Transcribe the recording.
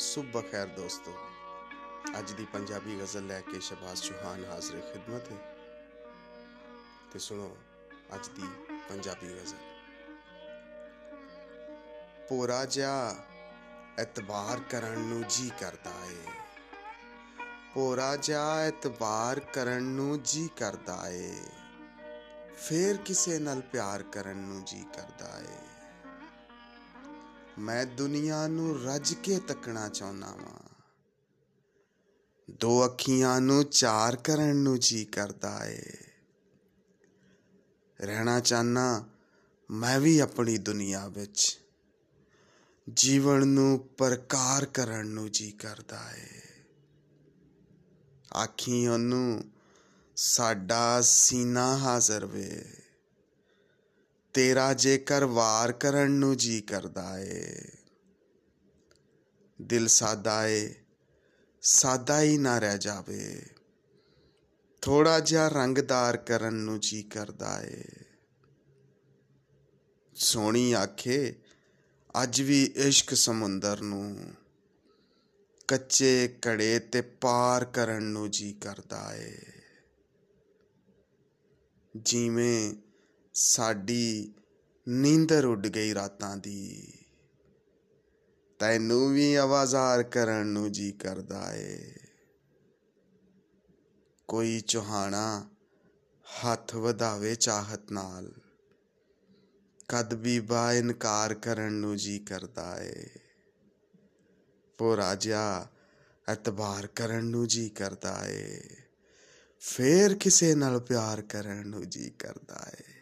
ਸੁਬਹ ਖੈਰ ਦੋਸਤੋ, ਅੱਜ ਦੀ ਪੰਜਾਬੀ ਗਜ਼ਲ ਲੈ ਕੇ ਸ਼ਬਾਜ਼ ਚੌਹਾਨ ਹਾਜ਼ਰ ਖਿਦਮਤ ਹੈ। ਤੇ ਸੁਣੋ ਅੱਜ ਦੀ ਪੰਜਾਬੀ ਗਜ਼ਲ। ਪੂਰਾ ਜਿਹਾ ਇਤਬਾਰ ਕਰਨ ਨੂੰ ਜੀ ਕਰਦਾ ਏ। ਪੂਰਾ ਜਿਹਾ ਇਤਬਾਰ ਕਰਨ ਨੂੰ ਜੀ ਕਰਦਾ ਏ। ਫੇਰ ਕਿਸੇ ਨਾਲ ਪਿਆਰ ਕਰਨ ਨੂੰ ਜੀ ਕਰਦਾ ਏ। ਮੈਂ ਦੁਨੀਆ ਨੂੰ ਰੱਜ ਕੇ ਤੱਕਣਾ ਚਾਹੁੰਦਾ ਵਾਂ। ਦੋ ਅੱਖੀਆਂ ਨੂੰ ਚਾਰ ਕਰਨ ਨੂੰ ਜੀ ਕਰਦਾ ਏ। ਰਹਿਣਾ ਚਾਹਨਾ ਮੈਂ ਵੀ ਆਪਣੀ ਦੁਨੀਆ ਵਿੱਚ। ਜੀਵਨ ਨੂੰ ਪ੍ਰਕਾਰ ਕਰਨ ਨੂੰ ਜੀ ਕਰਦਾ ਏ। ਆਖੀ ਉਹਨੂੰ ਸਾਡਾ ਸੀਨਾ ਹਾਜ਼ਰ ਵੇ। ਤੇਰਾ ਜੇਕਰ ਵਾਰ ਕਰਨ ਨੂੰ ਜੀ ਕਰਦਾ ਏ, ਦਿਲ ਸਾਦਾ ਏ, ਸਾਦਾ ਹੀ ਨਾ ਰਹਿ ਜਾਵੇ। ਥੋੜਾ ਜਿਹਾ ਰੰਗਦਾਰ ਕਰਨ ਨੂੰ ਜੀ ਕਰਦਾ ਏ। ਸੋਹਣੀ ਆਖੇ, ਅੱਜ ਵੀ ਇਸ਼ਕ ਸਮੁੰਦਰ ਨੂੰ, ਕੱਚੇ ਘੜੇ ਤੇ ਪਾਰ ਕਰਨ ਨੂੰ ਜੀ ਕਰਦਾ ਏ। ਜਿਵੇਂ ਸਾਡੀ ਨੀਂਦਰ ਉੱਡ ਗਈ ਰਾਤਾਂ ਦੀ। ਤੈਨੂੰ ਵੀ ਆਵਾਜ਼ਾਰ ਕਰਨ ਨੂੰ ਜੀ ਕਰਦਾ ਏ। ਕੋਈ ਚੋਹਾਣਾ ਹੱਥ ਵਧਾਵੇ ਚਾਹਤ ਨਾਲ। ਕਦ ਵੀ ਬਾ ਇਨਕਾਰ ਕਰਨ ਨੂੰ ਜੀ ਕਰਦਾ ਏ। ਪੂਰਾ ਜਿਹਾ ਇਤਬਾਰ ਕਰਨ ਨੂੰ ਜੀ ਕਰਦਾ ਏ। ਫੇਰ ਕਿਸੇ ਨਾਲ ਪਿਆਰ ਕਰਨ ਨੂੰ ਜੀ ਕਰਦਾ ਏ।